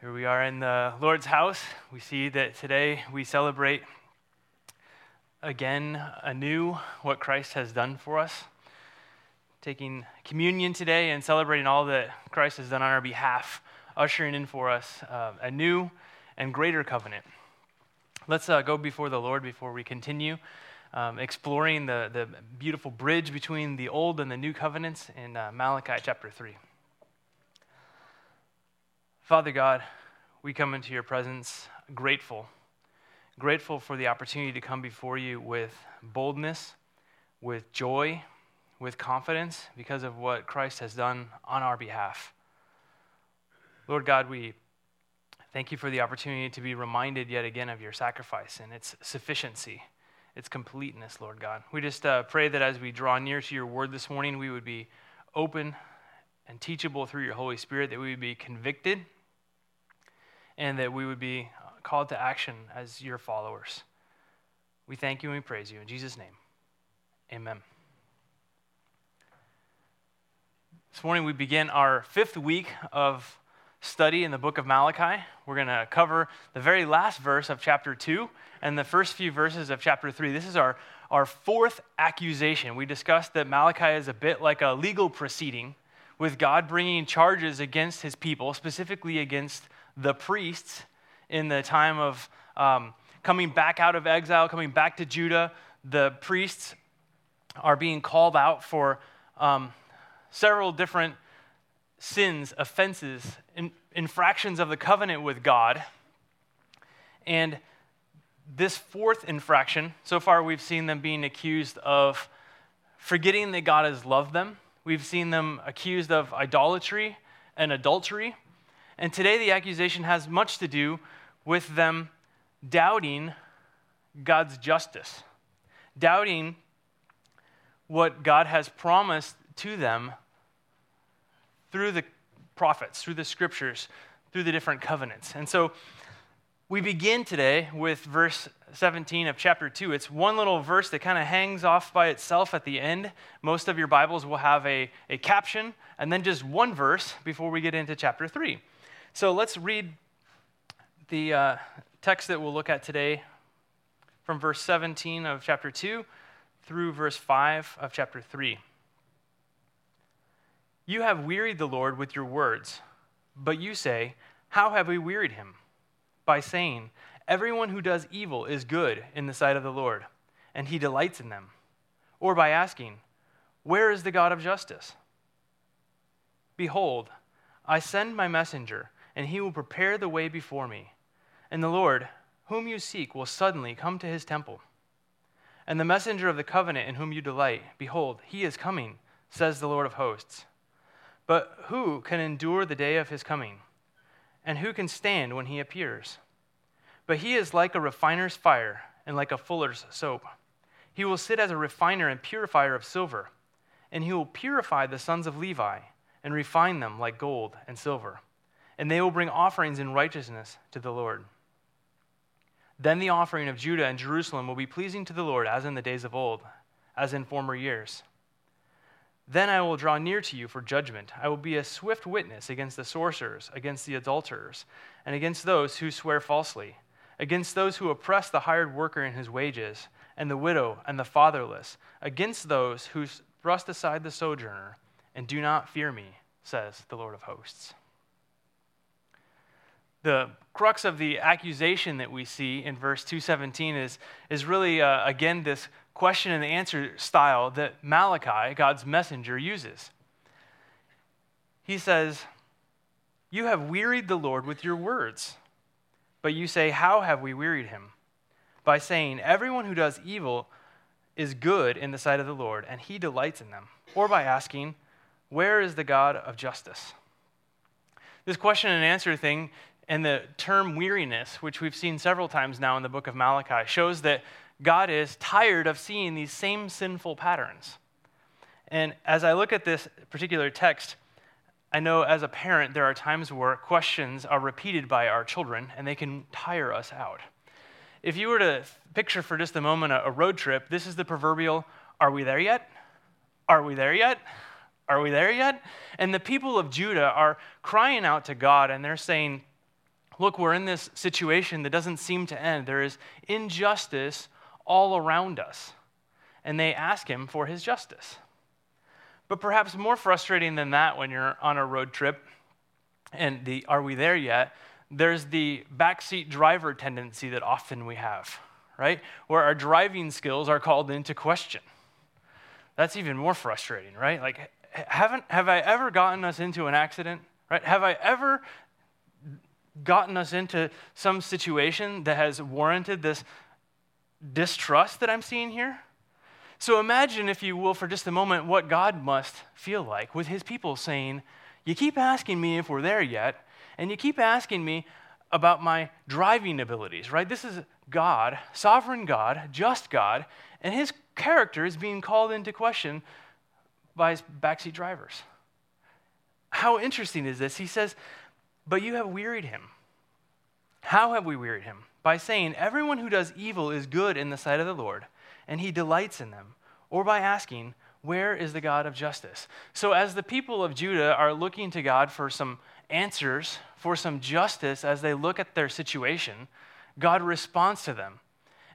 Here we are in the Lord's house. We see that today we celebrate again anew what Christ has done for us. Taking communion today and celebrating all that Christ has done on our behalf, ushering in for us uh, a new and greater covenant. Let's uh, go before the Lord before we continue um, exploring the, the beautiful bridge between the old and the new covenants in uh, Malachi chapter 3. Father God, we come into your presence grateful, grateful for the opportunity to come before you with boldness, with joy, with confidence because of what Christ has done on our behalf. Lord God, we thank you for the opportunity to be reminded yet again of your sacrifice and its sufficiency, its completeness, Lord God. We just uh, pray that as we draw near to your word this morning, we would be open and teachable through your Holy Spirit, that we would be convicted and that we would be uh, called to action as your followers. We thank you and we praise you. In Jesus' name, amen. This morning we begin our fifth week of study in the book of Malachi. We're going to cover the very last verse of chapter 2 and the first few verses of chapter 3. This is our, our fourth accusation. We discussed that Malachi is a bit like a legal proceeding with God bringing charges against his people, specifically against the priests in the time of um, coming back out of exile, coming back to Judah. The priests are being called out for um, several different sins, offenses, in, infractions of the covenant with God. And this fourth infraction, so far we've seen them being accused of forgetting that God has loved them. We've seen them accused of idolatry and adultery. And today, the accusation has much to do with them doubting God's justice, doubting what God has promised to them through the prophets, through the scriptures, through the different covenants. And so we begin today with verse 17 of chapter 2. It's one little verse that kind of hangs off by itself at the end. Most of your Bibles will have a, a caption and then just one verse before we get into chapter 3. So let's read the uh, text that we'll look at today from verse 17 of chapter 2 through verse 5 of chapter 3. You have wearied the Lord with your words, but you say, How have we wearied him? By saying, Everyone who does evil is good in the sight of the Lord, and he delights in them. Or by asking, Where is the God of justice? Behold, I send my messenger and he will prepare the way before me. And the Lord, whom you seek, will suddenly come to his temple. And the messenger of the covenant in whom you delight, behold, he is coming, says the Lord of hosts. But who can endure the day of his coming? And who can stand when he appears? But he is like a refiner's fire and like a fuller's soap. He will sit as a refiner and purifier of silver, and he will purify the sons of Levi and refine them like gold and silver and they will bring offerings in righteousness to the Lord. Then the offering of Judah and Jerusalem will be pleasing to the Lord, as in the days of old, as in former years. Then I will draw near to you for judgment. I will be a swift witness against the sorcerers, against the adulterers, and against those who swear falsely, against those who oppress the hired worker in his wages, and the widow and the fatherless, against those who thrust aside the sojourner, and do not fear me, says the Lord of hosts the crux of the accusation that we see in verse 217 is, is really, uh, again, this question and answer style that Malachi, God's messenger, uses. He says, You have wearied the Lord with your words. But you say, How have we wearied him? By saying, Everyone who does evil is good in the sight of the Lord, and he delights in them. Or by asking, Where is the God of justice? This question and answer thing and the term weariness, which we've seen several times now in the book of Malachi, shows that God is tired of seeing these same sinful patterns. And as I look at this particular text, I know as a parent, there are times where questions are repeated by our children and they can tire us out. If you were to picture for just a moment a, road trip, this is the proverbial Are we there yet? Are we there yet? Are we there yet? And the people of Judah are crying out to God and they're saying, Look, we're in this situation that doesn't seem to end. There is injustice all around us. And they ask him for his justice. But perhaps more frustrating than that when you're on a road trip and the are we there yet? There's the backseat driver tendency that often we have, right? Where our driving skills are called into question. That's even more frustrating, right? Like, haven't, have I ever gotten us into an accident, right? Have I ever gotten us into some situation that has warranted this distrust that I'm seeing here? So imagine, if you will, for just a moment, what God must feel like with his people saying, You keep asking me if we're there yet, and you keep asking me about my driving abilities, right? This is God, sovereign God, just God, and his character is being called into question by his backseat drivers. How interesting is this? He says, But you have wearied him. How have we wearied him? By saying, Everyone who does evil is good in the sight of the Lord and he delights in them, or by asking, Where is the God of justice? So, as the people of Judah are looking to God for some answers, for some justice as they look at their situation, God responds to them.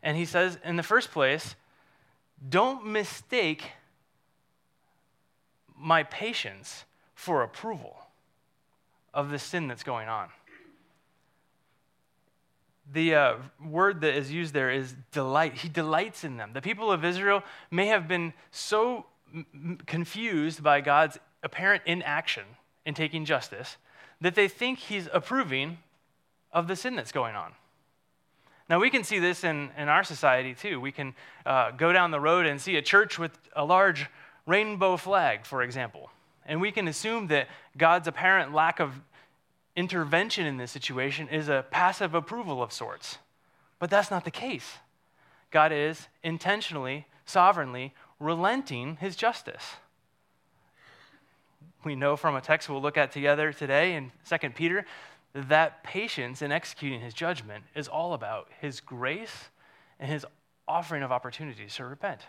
And he says, in the first place, don't mistake my patience for approval of the sin that's going on the uh, word that is used there is delight. He delights in them. The people of Israel may have been so m- confused by God's apparent inaction in taking justice that they think he's approving of the sin that's going on. Now, we can see this in, in our society too. We can uh, go down the road and see a church with a large rainbow flag, for example. And we can assume that God's apparent lack of intervention in this situation is a passive approval of sorts. But that's not the case. God is intentionally, sovereignly relenting his justice. We know from a text we'll look at together today in 2 Peter that patience in executing his judgment is all about his grace and his offering of opportunities to repent.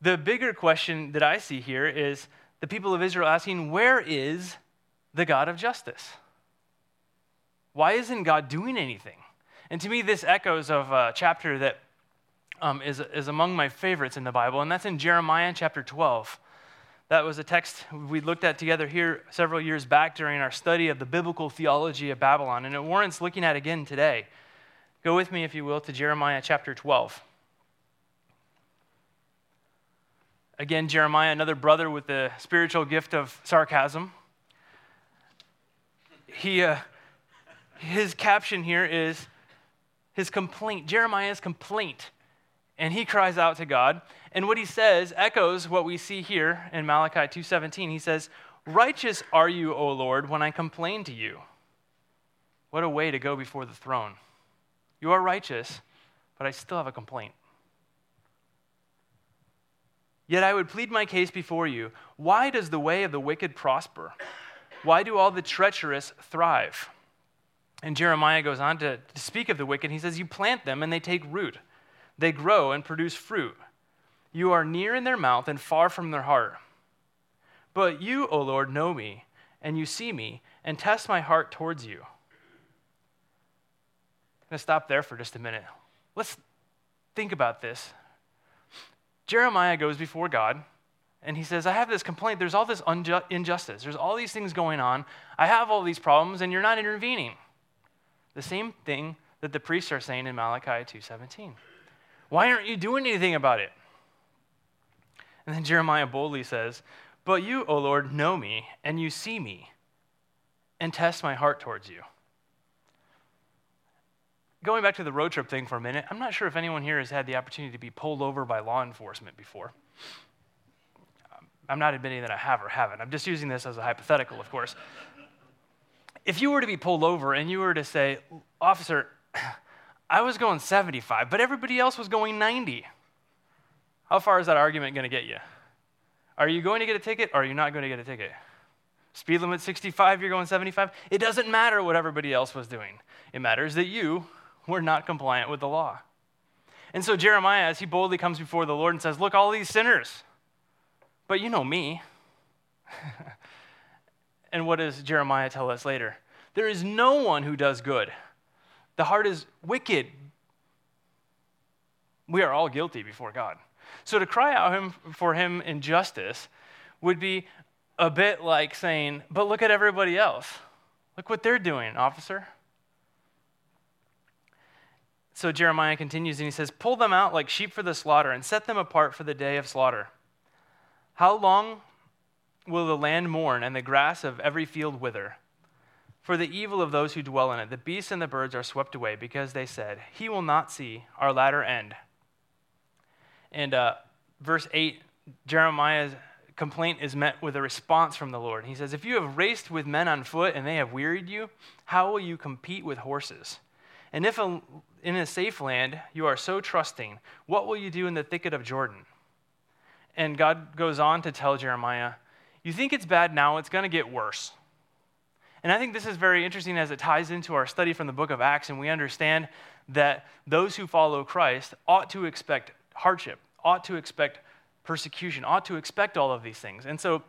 The bigger question that I see here is the people of Israel asking, Where is the God of justice? Why isn't God doing anything? And to me, this echoes of a chapter that um, is is among my favorites in the Bible, and that's in Jeremiah chapter 12. That was a text we looked at together here several years back during our study of the biblical theology of Babylon, and it warrants looking at again today. Go with me, if you will, to Jeremiah chapter 12. Again, Jeremiah, another brother with the spiritual gift of sarcasm he, uh, his caption here is his complaint, Jeremiah's complaint. And he cries out to God. And what he says echoes what we see here in Malachi 2:17. He says, "Righteous are you, O Lord, when I complain to you." What a way to go before the throne. You are righteous, but I still have a complaint. Yet I would plead my case before you. Why does the way of the wicked prosper? Why do all the treacherous thrive? And Jeremiah goes on to, to speak of the wicked. He says, You plant them and they take root, they grow and produce fruit. You are near in their mouth and far from their heart. But you, O Lord, know me, and you see me, and test my heart towards you. I'm going to stop there for just a minute. Let's think about this. Jeremiah goes before God and he says, I have this complaint. There's all this injustice. There's all these things going on. I have all these problems, and you're not intervening. The same thing that the priests are saying in Malachi 2.17. Why aren't you doing anything about it? And then Jeremiah boldly says, But you, O Lord, know me, and you see me, and test my heart towards you. Going back to the road trip thing for a minute, I'm not sure if anyone here has had the opportunity to be pulled over by law enforcement before. I'm not admitting that I have or haven't. I'm just using this as a hypothetical, of course. If you were to be pulled over and you were to say, Officer, I was going 75, but everybody else was going 90, how far is that argument going to get you? Are you going to get a ticket or are you not going to get a ticket? Speed limit 65, you're going 75. It doesn't matter what everybody else was doing. It matters that you were not compliant with the law. And so Jeremiah, as he boldly comes before the Lord and says, Look, all these sinners, but you know me. and what does Jeremiah tell us later? There is no one who does good. The heart is wicked. We are all guilty before God. So to cry out him for him in justice would be a bit like saying, but look at everybody else. Look what they're doing, officer. So Jeremiah continues and he says, Pull them out like sheep for the slaughter and set them apart for the day of slaughter. How long will the land mourn and the grass of every field wither? For the evil of those who dwell in it, the beasts and the birds are swept away because they said, He will not see our latter end. And uh, verse 8, Jeremiah's complaint is met with a response from the Lord. He says, If you have raced with men on foot and they have wearied you, how will you compete with horses? And if a, in a safe land you are so trusting, what will you do in the thicket of Jordan? And God goes on to tell Jeremiah, You think it's bad now, it's going to get worse. And I think this is very interesting as it ties into our study from the book of Acts, and we understand that those who follow Christ ought to expect hardship, ought to expect persecution, ought to expect all of these things. And so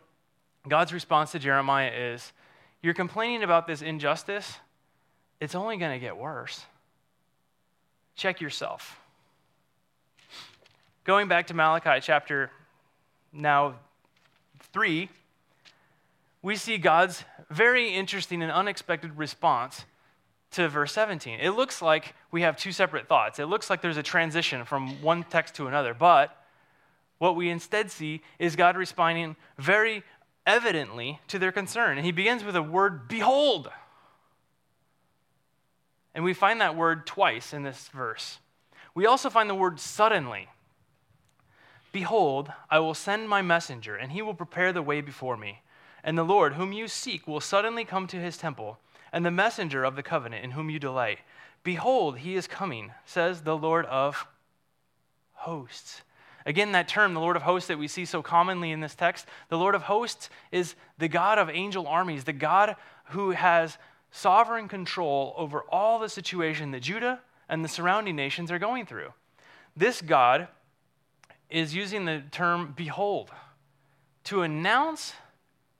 God's response to Jeremiah is, You're complaining about this injustice, it's only going to get worse. Check yourself. Going back to Malachi chapter now 3, we see God's very interesting and unexpected response to verse 17. It looks like we have two separate thoughts. It looks like there's a transition from one text to another, but what we instead see is God responding very evidently to their concern. And he begins with a word, behold. And we find that word twice in this verse. We also find the word suddenly. Behold, I will send my messenger, and he will prepare the way before me. And the Lord, whom you seek, will suddenly come to his temple, and the messenger of the covenant, in whom you delight. Behold, he is coming, says the Lord of hosts. Again, that term, the Lord of hosts, that we see so commonly in this text, the Lord of hosts is the God of angel armies, the God who has sovereign control over all the situation that Judah and the surrounding nations are going through. This God is using the term behold to announce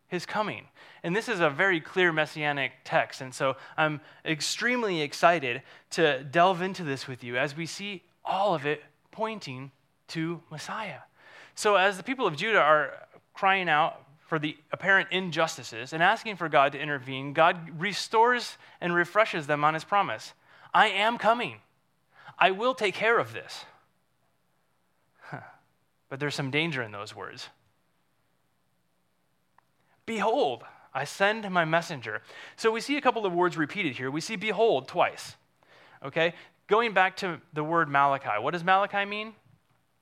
his coming. And this is a very clear messianic text. And so I'm extremely excited to delve into this with you as we see all of it pointing to Messiah. So, as the people of Judah are crying out for the apparent injustices and asking for God to intervene, God restores and refreshes them on his promise I am coming. I will take care of this. Huh. But there's some danger in those words. Behold, I send my messenger. So we see a couple of words repeated here. We see behold twice. Okay? Going back to the word Malachi, what does Malachi mean?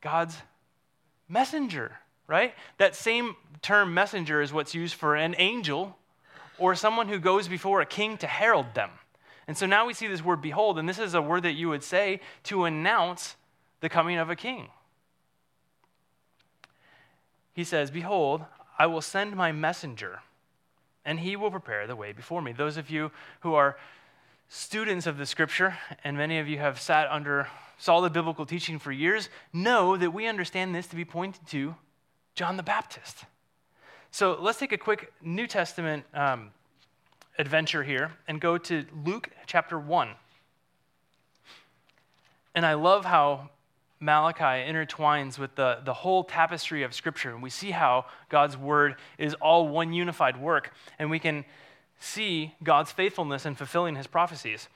God's messenger right? That same term messenger is what's used for an angel or someone who goes before a king to herald them. And so now we see this word behold, and this is a word that you would say to announce the coming of a king. He says, Behold, I will send my messenger, and he will prepare the way before me. Those of you who are students of the scripture, and many of you have sat under solid biblical teaching for years, know that we understand this to be pointed to John the Baptist. So let's take a quick New Testament um, adventure here and go to Luke chapter 1. And I love how Malachi intertwines with the, the whole tapestry of Scripture. And we see how God's Word is all one unified work. And we can see God's faithfulness in fulfilling his prophecies.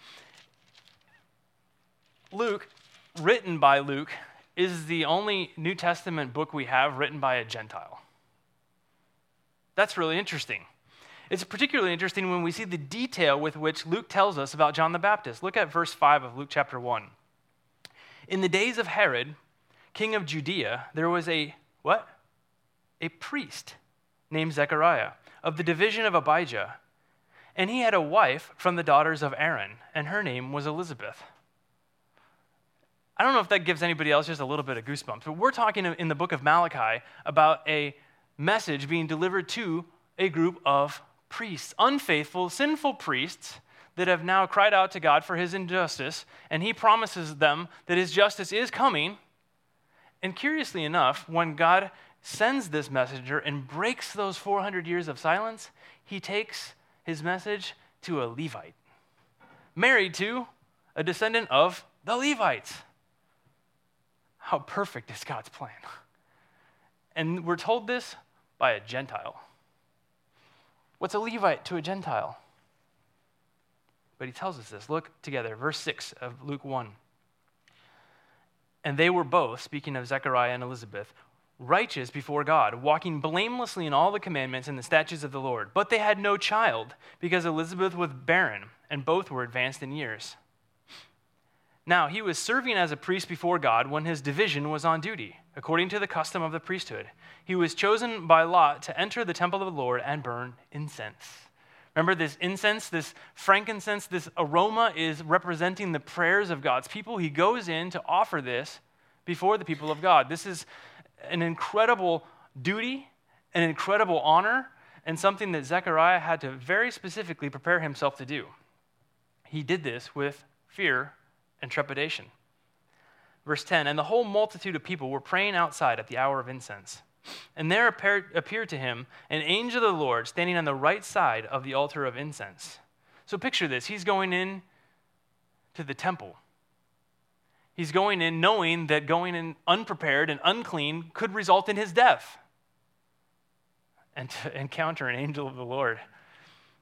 Luke, written by Luke, is the only New Testament book we have written by a Gentile. That's really interesting. It's particularly interesting when we see the detail with which Luke tells us about John the Baptist. Look at verse 5 of Luke chapter 1. In the days of Herod, king of Judea, there was a what? A priest named Zechariah of the division of Abijah. And he had a wife from the daughters of Aaron, and her name was Elizabeth. I don't know if that gives anybody else just a little bit of goosebumps, but we're talking in the book of Malachi about a message being delivered to a group of priests, unfaithful, sinful priests that have now cried out to God for his injustice, and he promises them that his justice is coming. And curiously enough, when God sends this messenger and breaks those 400 years of silence, he takes his message to a Levite, married to a descendant of the Levites. How perfect is God's plan? And we're told this by a Gentile. What's a Levite to a Gentile? But he tells us this. Look together, verse 6 of Luke 1. And they were both, speaking of Zechariah and Elizabeth, righteous before God, walking blamelessly in all the commandments and the statutes of the Lord. But they had no child, because Elizabeth was barren, and both were advanced in years. Now, he was serving as a priest before God when his division was on duty, according to the custom of the priesthood. He was chosen by lot to enter the temple of the Lord and burn incense. Remember, this incense, this frankincense, this aroma is representing the prayers of God's people. He goes in to offer this before the people of God. This is an incredible duty, an incredible honor, and something that Zechariah had to very specifically prepare himself to do. He did this with fear and trepidation. Verse 10 And the whole multitude of people were praying outside at the hour of incense. And there appeared to him an angel of the Lord standing on the right side of the altar of incense. So picture this he's going in to the temple. He's going in knowing that going in unprepared and unclean could result in his death. And to encounter an angel of the Lord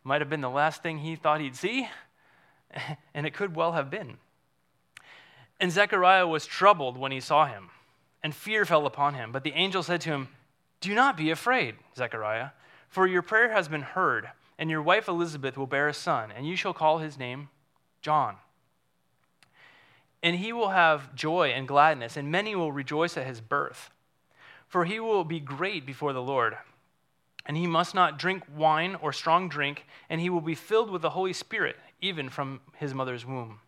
might have been the last thing he thought he'd see, and it could well have been. And Zechariah was troubled when he saw him, and fear fell upon him. But the angel said to him, Do not be afraid, Zechariah, for your prayer has been heard, and your wife Elizabeth will bear a son, and you shall call his name John. And he will have joy and gladness, and many will rejoice at his birth. For he will be great before the Lord. And he must not drink wine or strong drink, and he will be filled with the Holy Spirit, even from his mother's womb.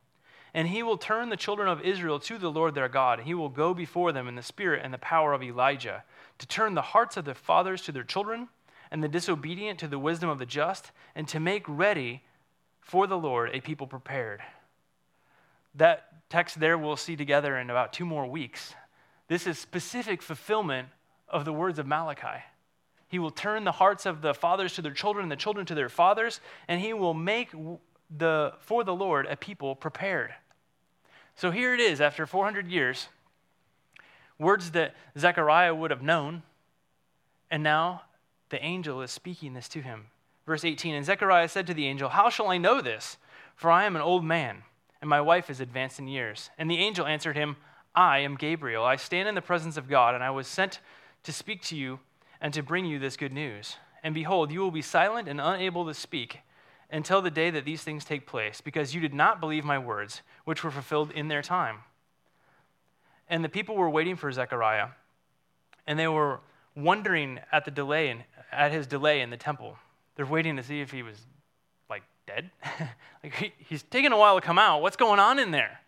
And he will turn the children of Israel to the Lord their God. He will go before them in the spirit and the power of Elijah, to turn the hearts of the fathers to their children, and the disobedient to the wisdom of the just, and to make ready for the Lord a people prepared. That text there we'll see together in about two more weeks. This is specific fulfillment of the words of Malachi. He will turn the hearts of the fathers to their children and the children to their fathers, and he will make the, for the Lord a people prepared. So here it is, after 400 years, words that Zechariah would have known, and now the angel is speaking this to him. Verse 18 And Zechariah said to the angel, How shall I know this? For I am an old man, and my wife is advanced in years. And the angel answered him, I am Gabriel. I stand in the presence of God, and I was sent to speak to you and to bring you this good news. And behold, you will be silent and unable to speak until the day that these things take place, because you did not believe my words, which were fulfilled in their time. And the people were waiting for Zechariah, and they were wondering at the delay and at his delay in the temple. They're waiting to see if he was like dead. like he, he's taking a while to come out. What's going on in there?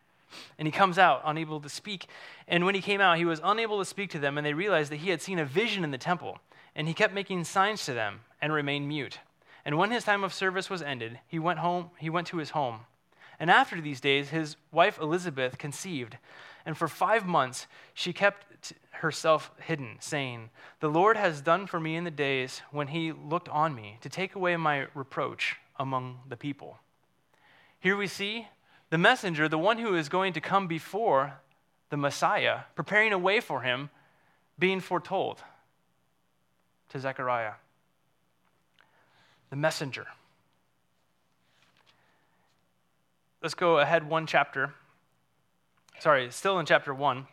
And he comes out unable to speak. And when he came out, he was unable to speak to them, and they realized that he had seen a vision in the temple. And he kept making signs to them and remained mute. And when his time of service was ended, he went home, he went to his home. And after these days, his wife Elizabeth conceived, and for 5 months she kept herself hidden, saying, "The Lord has done for me in the days when he looked on me to take away my reproach among the people." Here we see the messenger, the one who is going to come before the Messiah, preparing a way for him, being foretold to Zechariah the messenger. Let's go ahead one chapter. Sorry, still in chapter 1.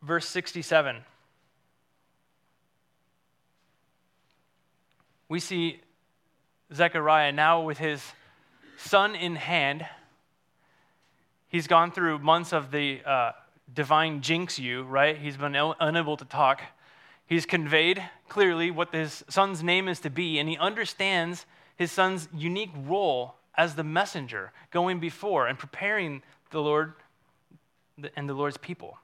Verse 67. We see Zechariah now with his son in hand. He's gone through months of the uh, divine jinx you, right? He's been unable to talk. He's conveyed clearly what his son's name is to be, and he understands his son's unique role as the messenger going before and preparing the Lord and the Lord's people.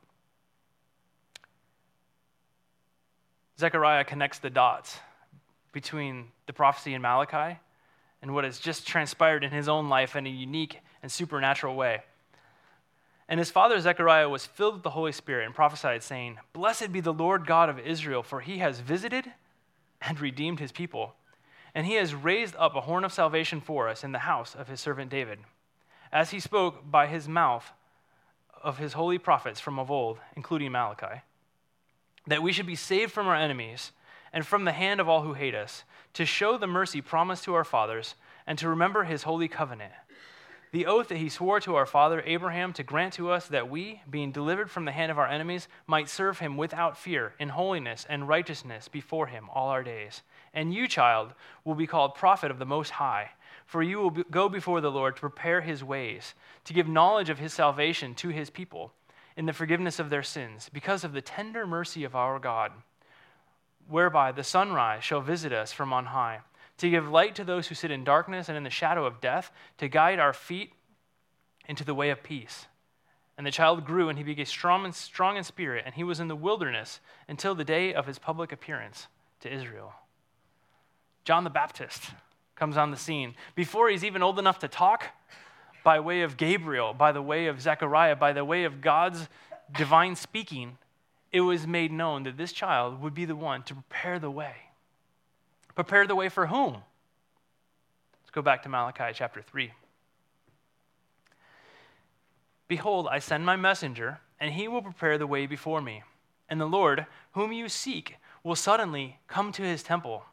Zechariah connects the dots between the prophecy in Malachi and what has just transpired in his own life in a unique and supernatural way. And his father Zechariah was filled with the Holy Spirit and prophesied, saying, Blessed be the Lord God of Israel, for he has visited and redeemed his people. And he has raised up a horn of salvation for us in the house of his servant David, as he spoke by his mouth of his holy prophets from of old, including Malachi, that we should be saved from our enemies and from the hand of all who hate us, to show the mercy promised to our fathers, and to remember his holy covenant the oath that he swore to our father Abraham to grant to us that we, being delivered from the hand of our enemies, might serve him without fear in holiness and righteousness before him all our days. And you, child, will be called prophet of the Most High, for you will be, go before the Lord to prepare his ways, to give knowledge of his salvation to his people in the forgiveness of their sins, because of the tender mercy of our God, whereby the sunrise shall visit us from on high to give light to those who sit in darkness and in the shadow of death, to guide our feet into the way of peace. And the child grew, and he became strong, and strong in spirit, and he was in the wilderness until the day of his public appearance to Israel. John the Baptist comes on the scene. Before he's even old enough to talk, by way of Gabriel, by the way of Zechariah, by the way of God's divine speaking, it was made known that this child would be the one to prepare the way Prepare the way for whom? Let's go back to Malachi chapter 3. Behold, I send my messenger, and he will prepare the way before me. And the Lord, whom you seek, will suddenly come to his temple.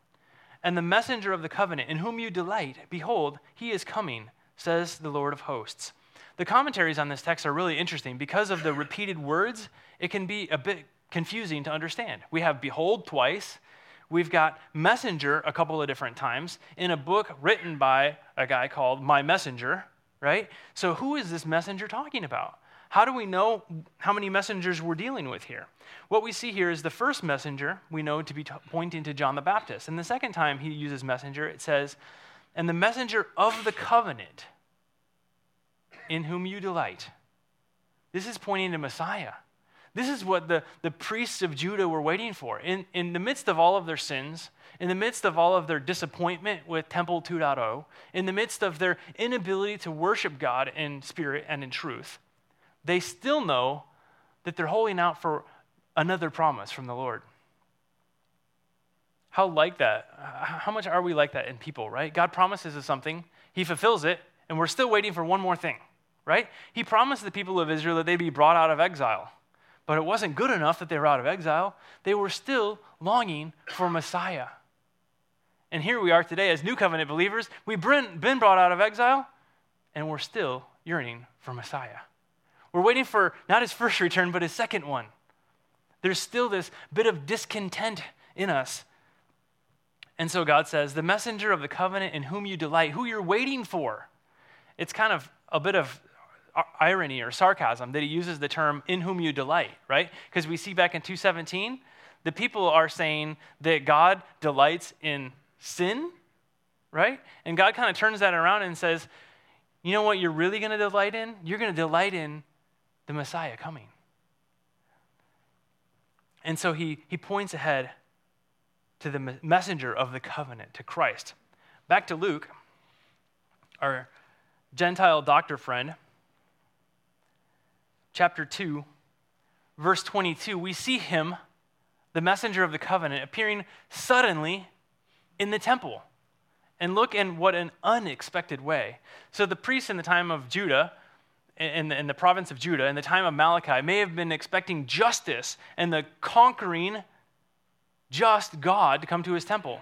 And the messenger of the covenant, in whom you delight, behold, he is coming, says the Lord of hosts. The commentaries on this text are really interesting. Because of the repeated words, it can be a bit confusing to understand. We have behold twice, We've got messenger a couple of different times in a book written by a guy called My Messenger, right? So, who is this messenger talking about? How do we know how many messengers we're dealing with here? What we see here is the first messenger we know to be t- pointing to John the Baptist. And the second time he uses messenger, it says, and the messenger of the covenant in whom you delight. This is pointing to Messiah. This is what the, the priests of Judah were waiting for. In, in the midst of all of their sins, in the midst of all of their disappointment with Temple 2.0, in the midst of their inability to worship God in spirit and in truth, they still know that they're holding out for another promise from the Lord. How like that? How much are we like that in people, right? God promises us something, He fulfills it, and we're still waiting for one more thing, right? He promised the people of Israel that they'd be brought out of exile. But it wasn't good enough that they were out of exile. They were still longing for Messiah. And here we are today as New Covenant believers. We've been brought out of exile, and we're still yearning for Messiah. We're waiting for not his first return, but his second one. There's still this bit of discontent in us. And so God says, The messenger of the covenant in whom you delight, who you're waiting for. It's kind of a bit of irony or sarcasm that he uses the term in whom you delight, right? Because we see back in 217, the people are saying that God delights in sin, right? And God kind of turns that around and says, you know what you're really going to delight in? You're going to delight in the Messiah coming. And so he, he points ahead to the messenger of the covenant, to Christ. Back to Luke, our Gentile doctor friend chapter 2, verse 22, we see him, the messenger of the covenant, appearing suddenly in the temple. And look in what an unexpected way. So the priests in the time of Judah, in in the province of Judah, in the time of Malachi, may have been expecting justice and the conquering, just God to come to his temple.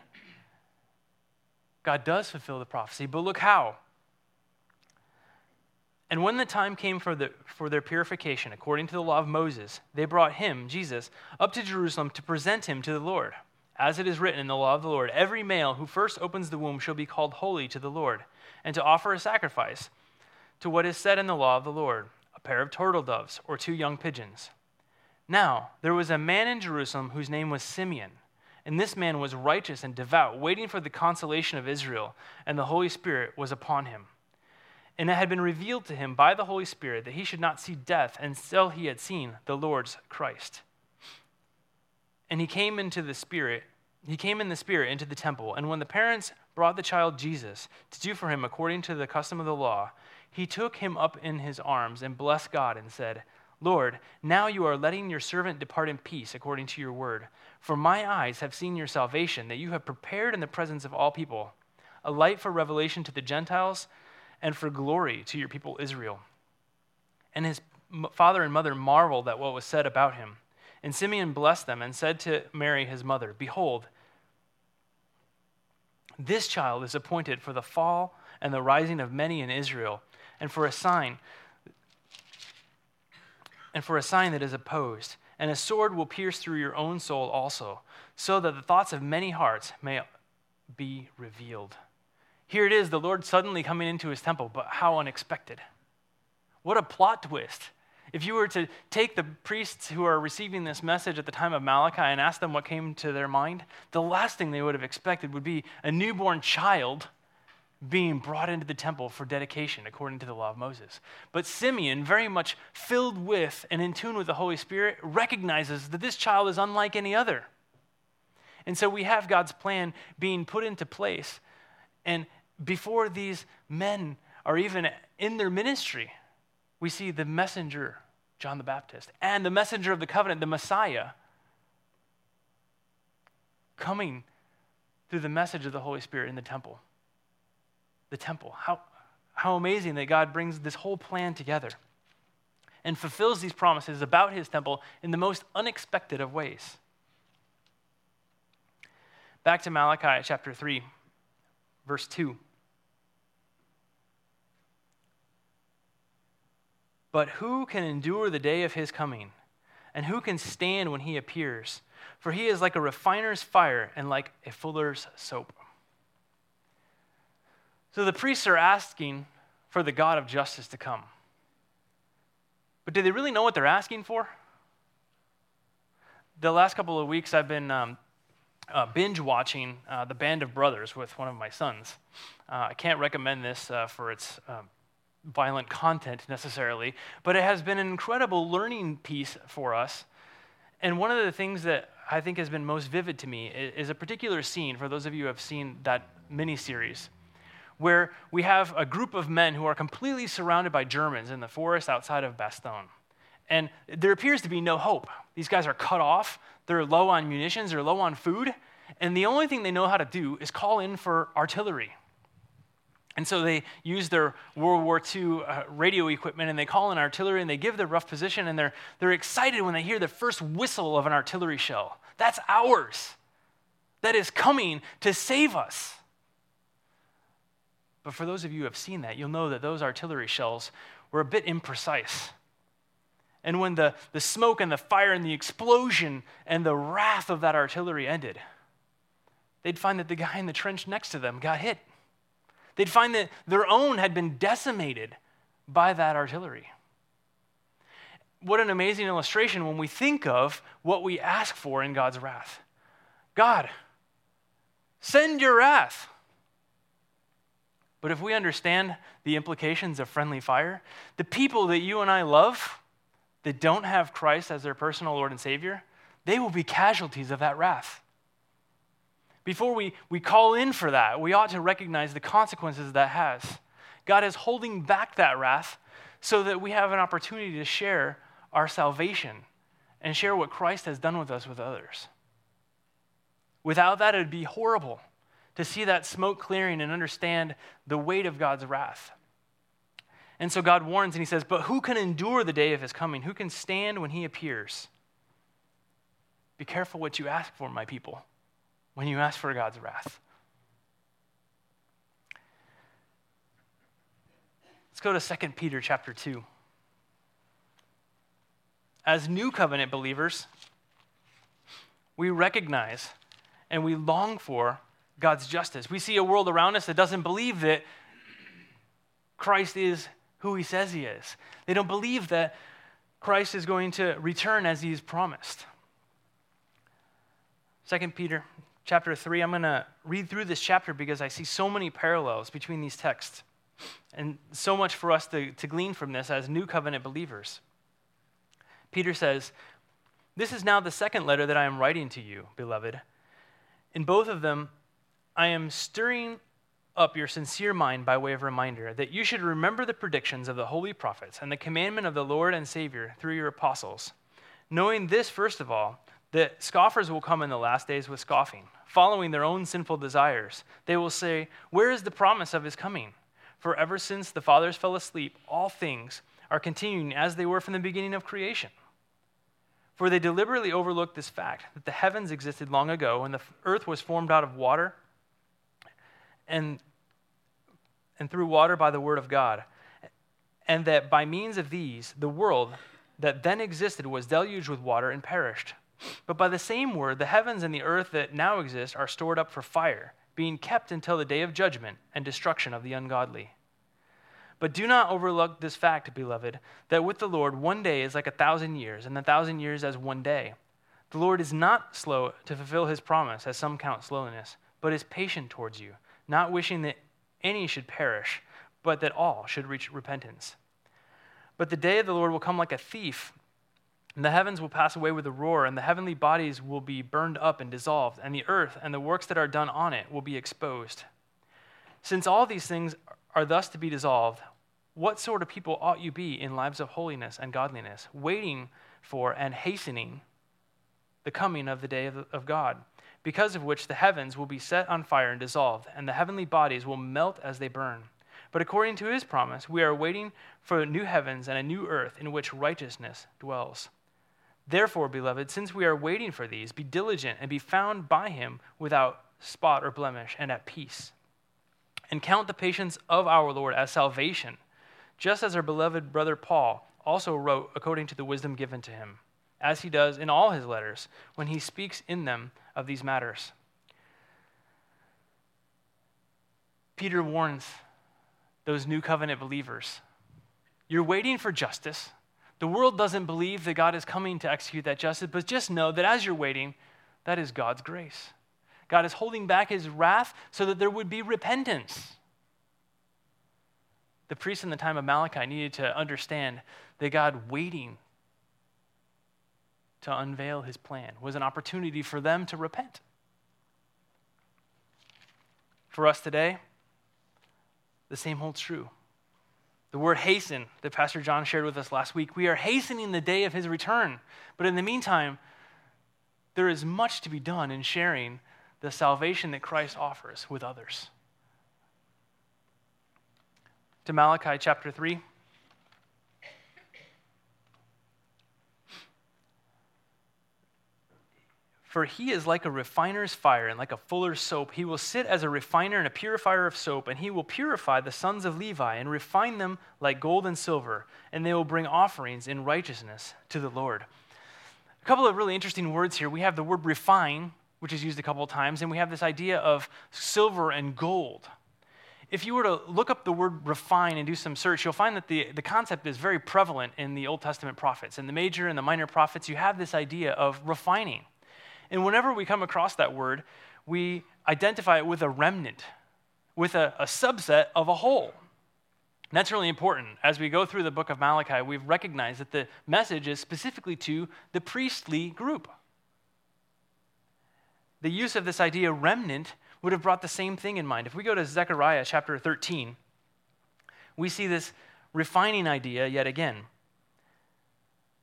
God does fulfill the prophecy, but look how. And when the time came for, the, for their purification, according to the law of Moses, they brought him, Jesus, up to Jerusalem to present him to the Lord. As it is written in the law of the Lord, every male who first opens the womb shall be called holy to the Lord, and to offer a sacrifice to what is said in the law of the Lord a pair of turtle doves or two young pigeons. Now, there was a man in Jerusalem whose name was Simeon. And this man was righteous and devout, waiting for the consolation of Israel, and the Holy Spirit was upon him. And it had been revealed to him by the Holy Spirit that he should not see death until he had seen the Lord's Christ. And he came into the Spirit, he came in the Spirit into the temple. And when the parents brought the child Jesus to do for him according to the custom of the law, he took him up in his arms and blessed God and said, Lord, now you are letting your servant depart in peace according to your word. For my eyes have seen your salvation, that you have prepared in the presence of all people, a light for revelation to the Gentiles and for glory to your people Israel. And his father and mother marveled at what was said about him. And Simeon blessed them and said to Mary, his mother, Behold, this child is appointed for the fall and the rising of many in Israel, and for a sign and for a sign that is opposed. And a sword will pierce through your own soul also, so that the thoughts of many hearts may be revealed. Here it is, the Lord suddenly coming into his temple, but how unexpected. What a plot twist. If you were to take the priests who are receiving this message at the time of Malachi and ask them what came to their mind, the last thing they would have expected would be a newborn child being brought into the temple for dedication according to the law of Moses. But Simeon, very much filled with and in tune with the Holy Spirit, recognizes that this child is unlike any other. And so we have God's plan being put into place. And before these men are even in their ministry, we see the messenger, John the Baptist, and the messenger of the covenant, the Messiah, coming through the message of the Holy Spirit in the temple the temple. How, how amazing that God brings this whole plan together and fulfills these promises about his temple in the most unexpected of ways. Back to Malachi chapter 3, verse 2. But who can endure the day of his coming? And who can stand when he appears? For he is like a refiner's fire and like a fuller's soap. So the priests are asking for the God of justice to come. But do they really know what they're asking for? The last couple of weeks, I've been um, uh, binge watching uh, The Band of Brothers with one of my sons. Uh, I can't recommend this uh, for its um, violent content necessarily, but it has been an incredible learning piece for us. And one of the things that I think has been most vivid to me is a particular scene for those of you who have seen that miniseries where we have a group of men who are completely surrounded by Germans in the forest outside of Bastogne. And there appears to be no hope. These guys are cut off, they're low on munitions, they're low on food, and the only thing they know how to do is call in for artillery. And so they use their World War II uh, radio equipment and they call in artillery and they give their rough position and they're, they're excited when they hear the first whistle of an artillery shell. That's ours. That is coming to save us. But for those of you who have seen that, you'll know that those artillery shells were a bit imprecise. And when the, the smoke and the fire and the explosion and the wrath of that artillery ended, they'd find that the guy in the trench next to them got hit. They'd find that their own had been decimated by that artillery. What an amazing illustration when we think of what we ask for in God's wrath. God, send your wrath. But if we understand the implications of friendly fire, the people that you and I love that don't have Christ as their personal Lord and Savior, they will be casualties of that wrath. Before we, we call in for that, we ought to recognize the consequences that has. God is holding back that wrath so that we have an opportunity to share our salvation and share what Christ has done with us with others. Without that, it would be horrible to see that smoke clearing and understand the weight of God's wrath. And so God warns and he says, But who can endure the day of his coming? Who can stand when he appears? Be careful what you ask for, my people, when you ask for God's wrath. Let's go to 2 Peter chapter 2. As new covenant believers, we recognize and we long for God's justice. We see a world around us that doesn't believe that Christ is who he says he is. They don't believe that Christ is going to return as he's promised. 2 Peter chapter 3, I'm going to read through this chapter because I see so many parallels between these texts and so much for us to, to glean from this as new covenant believers. Peter says, This is now the second letter that I am writing to you, beloved. In both of them, I am stirring up your sincere mind by way of reminder that you should remember the predictions of the holy prophets and the commandment of the Lord and Savior through your apostles. Knowing this, first of all, that scoffers will come in the last days with scoffing, following their own sinful desires. They will say, Where is the promise of his coming? For ever since the fathers fell asleep, all things are continuing as they were from the beginning of creation. For they deliberately overlooked this fact that the heavens existed long ago, and the earth was formed out of water and, and through water by the word of God, and that by means of these, the world that then existed was deluged with water and perished. But by the same word, the heavens and the earth that now exist are stored up for fire, being kept until the day of judgment and destruction of the ungodly. But do not overlook this fact, beloved, that with the Lord one day is like a thousand years, and a thousand years as one day. The Lord is not slow to fulfill his promise, as some count slowness, but is patient towards you, not wishing that any should perish, but that all should reach repentance. But the day of the Lord will come like a thief. And the heavens will pass away with a roar, and the heavenly bodies will be burned up and dissolved, and the earth and the works that are done on it will be exposed. Since all these things are thus to be dissolved, what sort of people ought you be in lives of holiness and godliness, waiting for and hastening the coming of the day of, of God, because of which the heavens will be set on fire and dissolved, and the heavenly bodies will melt as they burn? But according to his promise, we are waiting for new heavens and a new earth in which righteousness dwells. Therefore, beloved, since we are waiting for these, be diligent and be found by him without spot or blemish and at peace and count the patience of our Lord as salvation, just as our beloved brother Paul also wrote according to the wisdom given to him, as he does in all his letters when he speaks in them of these matters. Peter warns those new covenant believers you're waiting for justice. The world doesn't believe that God is coming to execute that justice, but just know that as you're waiting, that is God's grace. God is holding back his wrath so that there would be repentance. The priests in the time of Malachi needed to understand that God waiting to unveil his plan was an opportunity for them to repent. For us today, the same holds true. The word hasten that Pastor John shared with us last week, we are hastening the day of his return. But in the meantime, there is much to be done in sharing the salvation that Christ offers with others. To Malachi chapter 3. For he is like a refiner's fire and like a fuller's soap. He will sit as a refiner and a purifier of soap, and he will purify the sons of Levi and refine them like gold and silver, and they will bring offerings in righteousness to the Lord. A couple of really interesting words here. We have the word refine, which is used a couple of times, and we have this idea of silver and gold. If you were to look up the word refine and do some search, you'll find that the, the concept is very prevalent in the Old Testament prophets. In the major and the minor prophets, you have this idea of refining. And whenever we come across that word, we identify it with a remnant, with a, a subset of a whole. And that's really important. As we go through the book of Malachi, we've recognized that the message is specifically to the priestly group the use of this idea remnant would have brought the same thing in mind. If we go to Zechariah chapter 13, we see this refining idea yet again.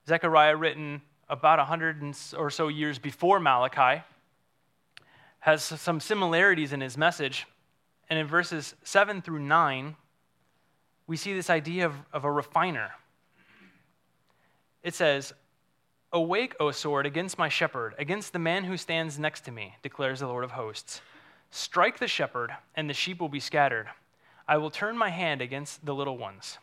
Zechariah, written about 100 or so years before Malachi, has some similarities in his message. And in verses 7 through 9, we see this idea of, of a refiner. It says, Awake, O sword, against my shepherd, against the man who stands next to me, declares the Lord of hosts. Strike the shepherd, and the sheep will be scattered. I will turn my hand against the little ones.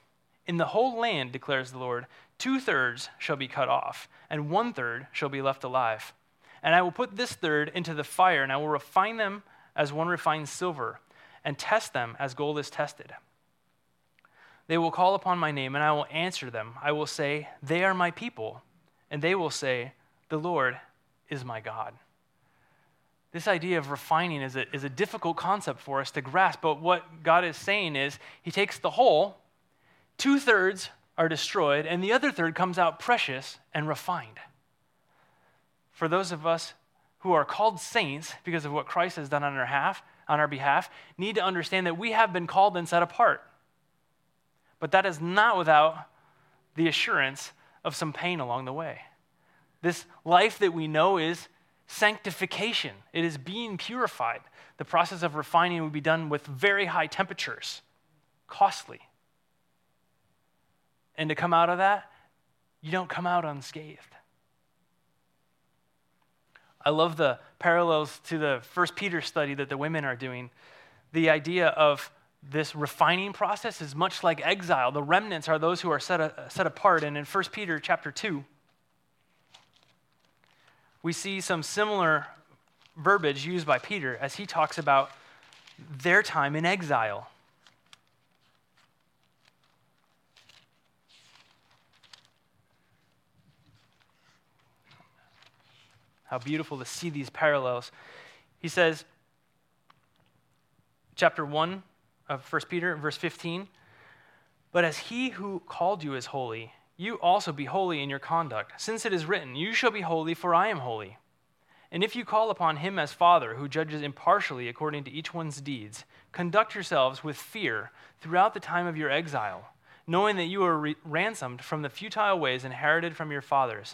In the whole land, declares the Lord, two thirds shall be cut off, and one third shall be left alive. And I will put this third into the fire, and I will refine them as one refines silver, and test them as gold is tested. They will call upon my name, and I will answer them. I will say, They are my people and they will say, The Lord is my God. This idea of refining is a, is a difficult concept for us to grasp, but what God is saying is He takes the whole, two thirds are destroyed, and the other third comes out precious and refined. For those of us who are called saints because of what Christ has done on our half, on our behalf need to understand that we have been called and set apart. But that is not without the assurance of some pain along the way. This life that we know is sanctification, it is being purified. The process of refining would be done with very high temperatures, costly. And to come out of that, you don't come out unscathed. I love the parallels to the First Peter study that the women are doing. The idea of this refining process is much like exile. The remnants are those who are set, a, set apart. And in 1 Peter chapter 2, we see some similar verbiage used by Peter as he talks about their time in exile. How beautiful to see these parallels. He says, chapter 1 of 1 Peter, verse 15, But as he who called you is holy, you also be holy in your conduct, since it is written, You shall be holy, for I am holy. And if you call upon him as Father, who judges impartially according to each one's deeds, conduct yourselves with fear throughout the time of your exile, knowing that you are re- ransomed from the futile ways inherited from your fathers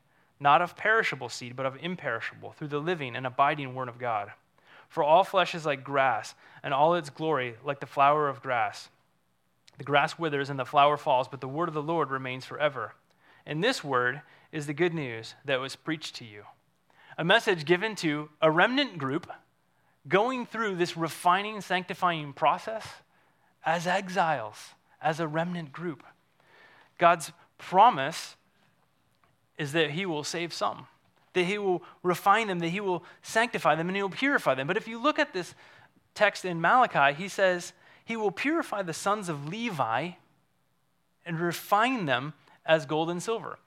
not of perishable seed, but of imperishable, through the living and abiding Word of God. For all flesh is like grass, and all its glory like the flower of grass. The grass withers and the flower falls, but the word of the Lord remains forever. And this word is the good news that was preached to you. A message given to a remnant group going through this refining, sanctifying process as exiles, as a remnant group. God's promise is that he will save some, that he will refine them, that he will sanctify them, and he will purify them. But if you look at this text in Malachi, he says, He will purify the sons of Levi and refine them as gold and silver.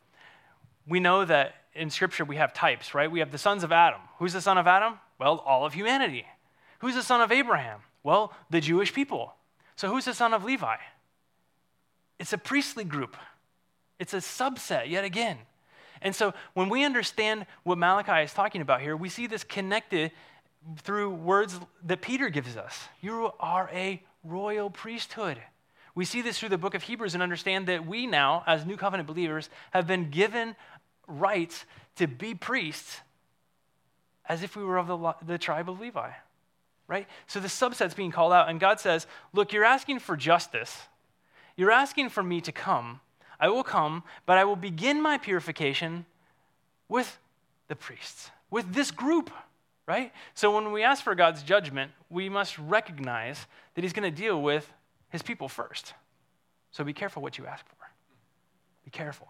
We know that in Scripture we have types, right? We have the sons of Adam. Who's the son of Adam? Well, all of humanity. Who's the son of Abraham? Well, the Jewish people. So who's the son of Levi? It's a priestly group, it's a subset, yet again. And so when we understand what Malachi is talking about here, we see this connected through words that Peter gives us. You are a royal priesthood. We see this through the book of Hebrews and understand that we now, as new covenant believers, have been given rights to be priests as if we were of the, the tribe of Levi, right? So the subset's being called out, and God says, Look, you're asking for justice. You're asking for me to come I will come, but I will begin my purification with the priests, with this group, right? So when we ask for God's judgment, we must recognize that He's going to deal with His people first. So be careful what you ask for. Be careful.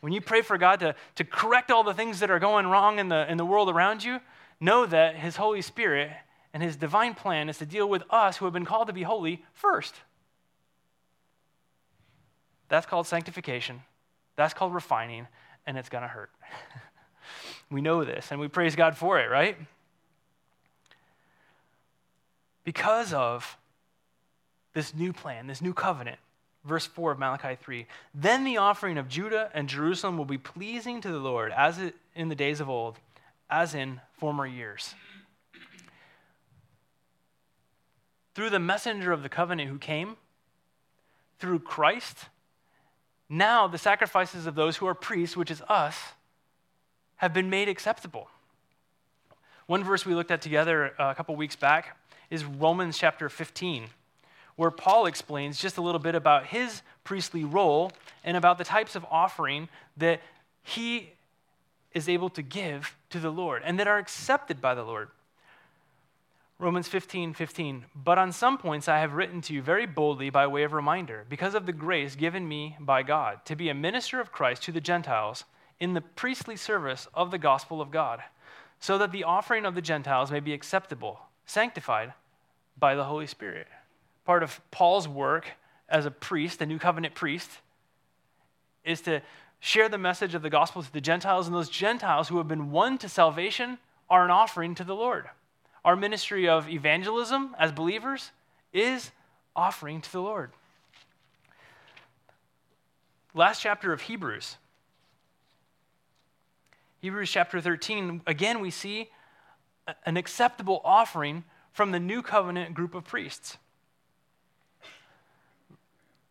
When you pray for God to, to correct all the things that are going wrong in the, in the world around you, know that His Holy Spirit and His divine plan is to deal with us who have been called to be holy first. That's called sanctification. That's called refining, and it's going to hurt. we know this, and we praise God for it, right? Because of this new plan, this new covenant, verse 4 of Malachi 3 Then the offering of Judah and Jerusalem will be pleasing to the Lord, as in the days of old, as in former years. Through the messenger of the covenant who came, through Christ, now the sacrifices of those who are priests, which is us, have been made acceptable. One verse we looked at together uh, a couple weeks back is Romans chapter 15, where Paul explains just a little bit about his priestly role and about the types of offering that he is able to give to the Lord and that are accepted by the Lord. Romans 15, 15. But on some points I have written to you very boldly by way of reminder, because of the grace given me by God, to be a minister of Christ to the Gentiles in the priestly service of the gospel of God, so that the offering of the Gentiles may be acceptable, sanctified by the Holy Spirit. Part of Paul's work as a priest, a new covenant priest, is to share the message of the gospel to the Gentiles, and those Gentiles who have been won to salvation are an offering to the Lord. Our ministry of evangelism as believers is offering to the Lord. Last chapter of Hebrews. Hebrews chapter 13, again, we see an acceptable offering from the new covenant group of priests.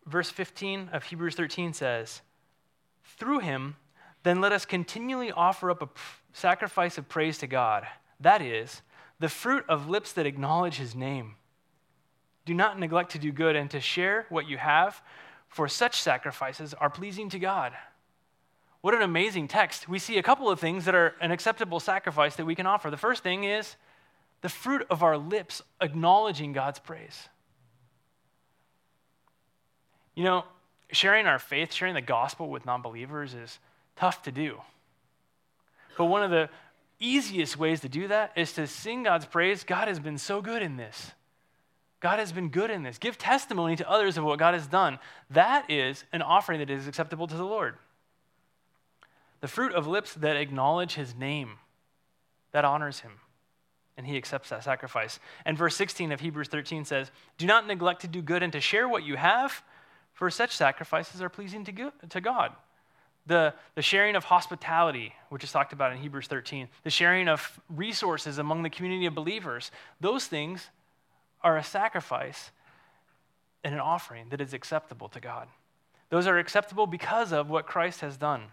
Verse 15 of Hebrews 13 says, Through him, then let us continually offer up a sacrifice of praise to God. That is, the fruit of lips that acknowledge his name. Do not neglect to do good and to share what you have, for such sacrifices are pleasing to God. What an amazing text. We see a couple of things that are an acceptable sacrifice that we can offer. The first thing is the fruit of our lips acknowledging God's praise. You know, sharing our faith, sharing the gospel with non believers is tough to do. But one of the easiest ways to do that is to sing God's praise. God has been so good in this. God has been good in this. Give testimony to others of what God has done. That is an offering that is acceptable to the Lord. The fruit of lips that acknowledge his name, that honors him and he accepts that sacrifice. And verse 16 of Hebrews 13 says, Do not neglect to do good and to share what you have, for such sacrifices are pleasing to, to God. The, the sharing of hospitality, which is talked about in Hebrews 13, the sharing of resources among the community of believers, those things are a sacrifice and an offering that is acceptable to God. Those are acceptable because of what Christ has done.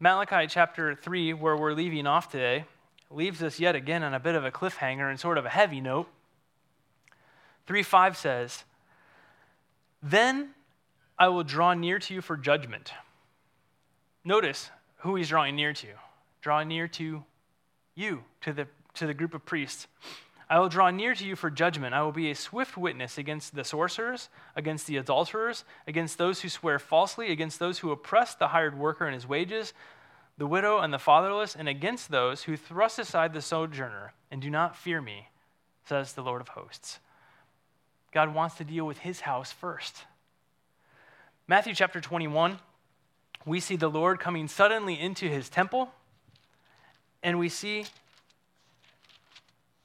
Malachi chapter 3, where we're leaving off today, leaves us yet again on a bit of a cliffhanger and sort of a heavy note. 3 5 says, Then I will draw near to you for judgment. Notice who he's drawing near to. Draw near to you, to the, to the group of priests. I will draw near to you for judgment. I will be a swift witness against the sorcerers, against the adulterers, against those who swear falsely, against those who oppress the hired worker and his wages, the widow and the fatherless, and against those who thrust aside the sojourner and do not fear me, says the Lord of hosts. God wants to deal with his house first. Matthew chapter 21, we see the Lord coming suddenly into his temple, and we see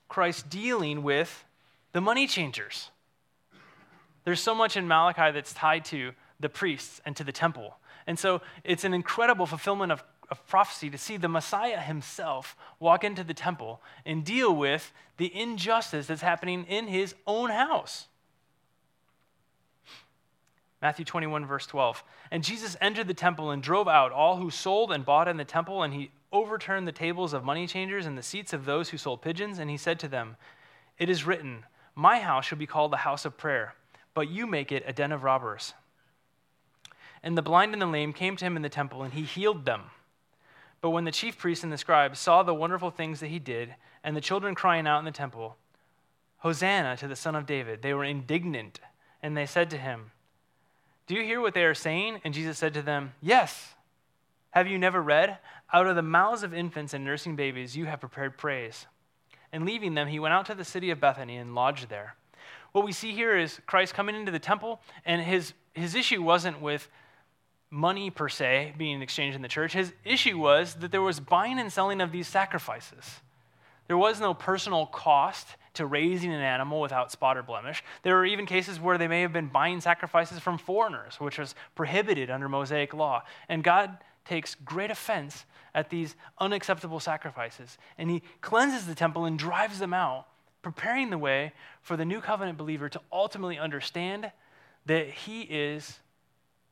Christ dealing with the money changers. There's so much in Malachi that's tied to the priests and to the temple. And so it's an incredible fulfillment of, of prophecy to see the Messiah himself walk into the temple and deal with the injustice that's happening in his own house. Matthew 21, verse 12. And Jesus entered the temple and drove out all who sold and bought in the temple, and he overturned the tables of money changers and the seats of those who sold pigeons, and he said to them, It is written, My house shall be called the house of prayer, but you make it a den of robbers. And the blind and the lame came to him in the temple, and he healed them. But when the chief priests and the scribes saw the wonderful things that he did, and the children crying out in the temple, Hosanna to the Son of David, they were indignant, and they said to him, Do you hear what they are saying? And Jesus said to them, Yes. Have you never read? Out of the mouths of infants and nursing babies, you have prepared praise. And leaving them, he went out to the city of Bethany and lodged there. What we see here is Christ coming into the temple, and his, his issue wasn't with money per se being exchanged in the church. His issue was that there was buying and selling of these sacrifices. There was no personal cost to raising an animal without spot or blemish. There were even cases where they may have been buying sacrifices from foreigners, which was prohibited under Mosaic law. And God takes great offense at these unacceptable sacrifices. And he cleanses the temple and drives them out, preparing the way for the new covenant believer to ultimately understand that he is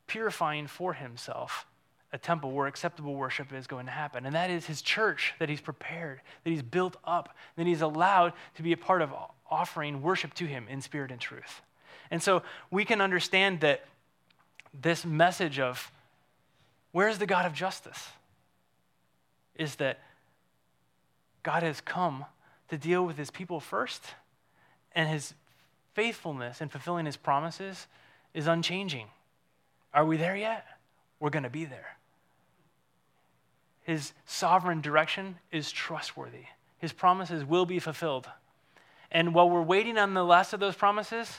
purifying for himself a temple where acceptable worship is going to happen. And that is his church that he's prepared, that he's built up, that he's allowed to be a part of offering worship to him in spirit and truth. And so we can understand that this message of Where's the God of justice? Is that God has come to deal with his people first, and his faithfulness in fulfilling his promises is unchanging. Are we there yet? We're going to be there. His sovereign direction is trustworthy. His promises will be fulfilled. And while we're waiting on the last of those promises,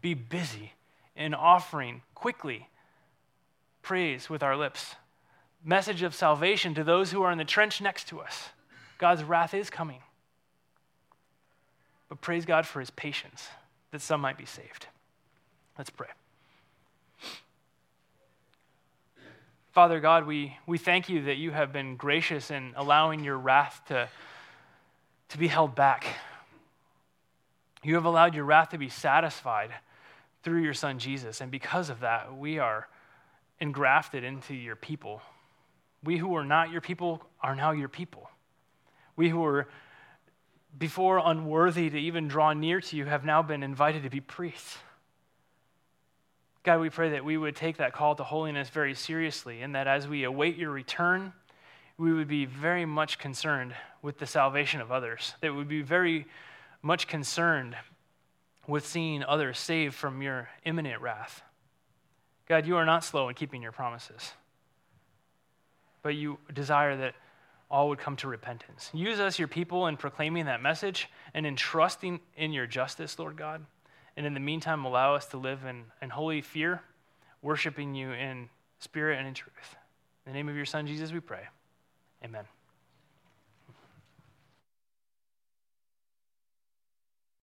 be busy in offering quickly praise with our lips, message of salvation to those who are in the trench next to us. God's wrath is coming. But praise God for his patience that some might be saved. Let's pray. Father God, we, we thank you that you have been gracious in allowing your wrath to, to be held back. You have allowed your wrath to be satisfied through your son Jesus. And because of that, we are engrafted into your people. We who are not your people are now your people. We who were before unworthy to even draw near to you have now been invited to be priests. God, we pray that we would take that call to holiness very seriously and that as we await your return, we would be very much concerned with the salvation of others, that we would be very much concerned with seeing others saved from your imminent wrath. God, you are not slow in keeping your promises, but you desire that all would come to repentance. Use us, your people, in proclaiming that message and in trusting in your justice, Lord God. And in the meantime, allow us to live in, in holy fear, worshiping you in spirit and in truth. In the name of your Son, Jesus, we pray. Amen.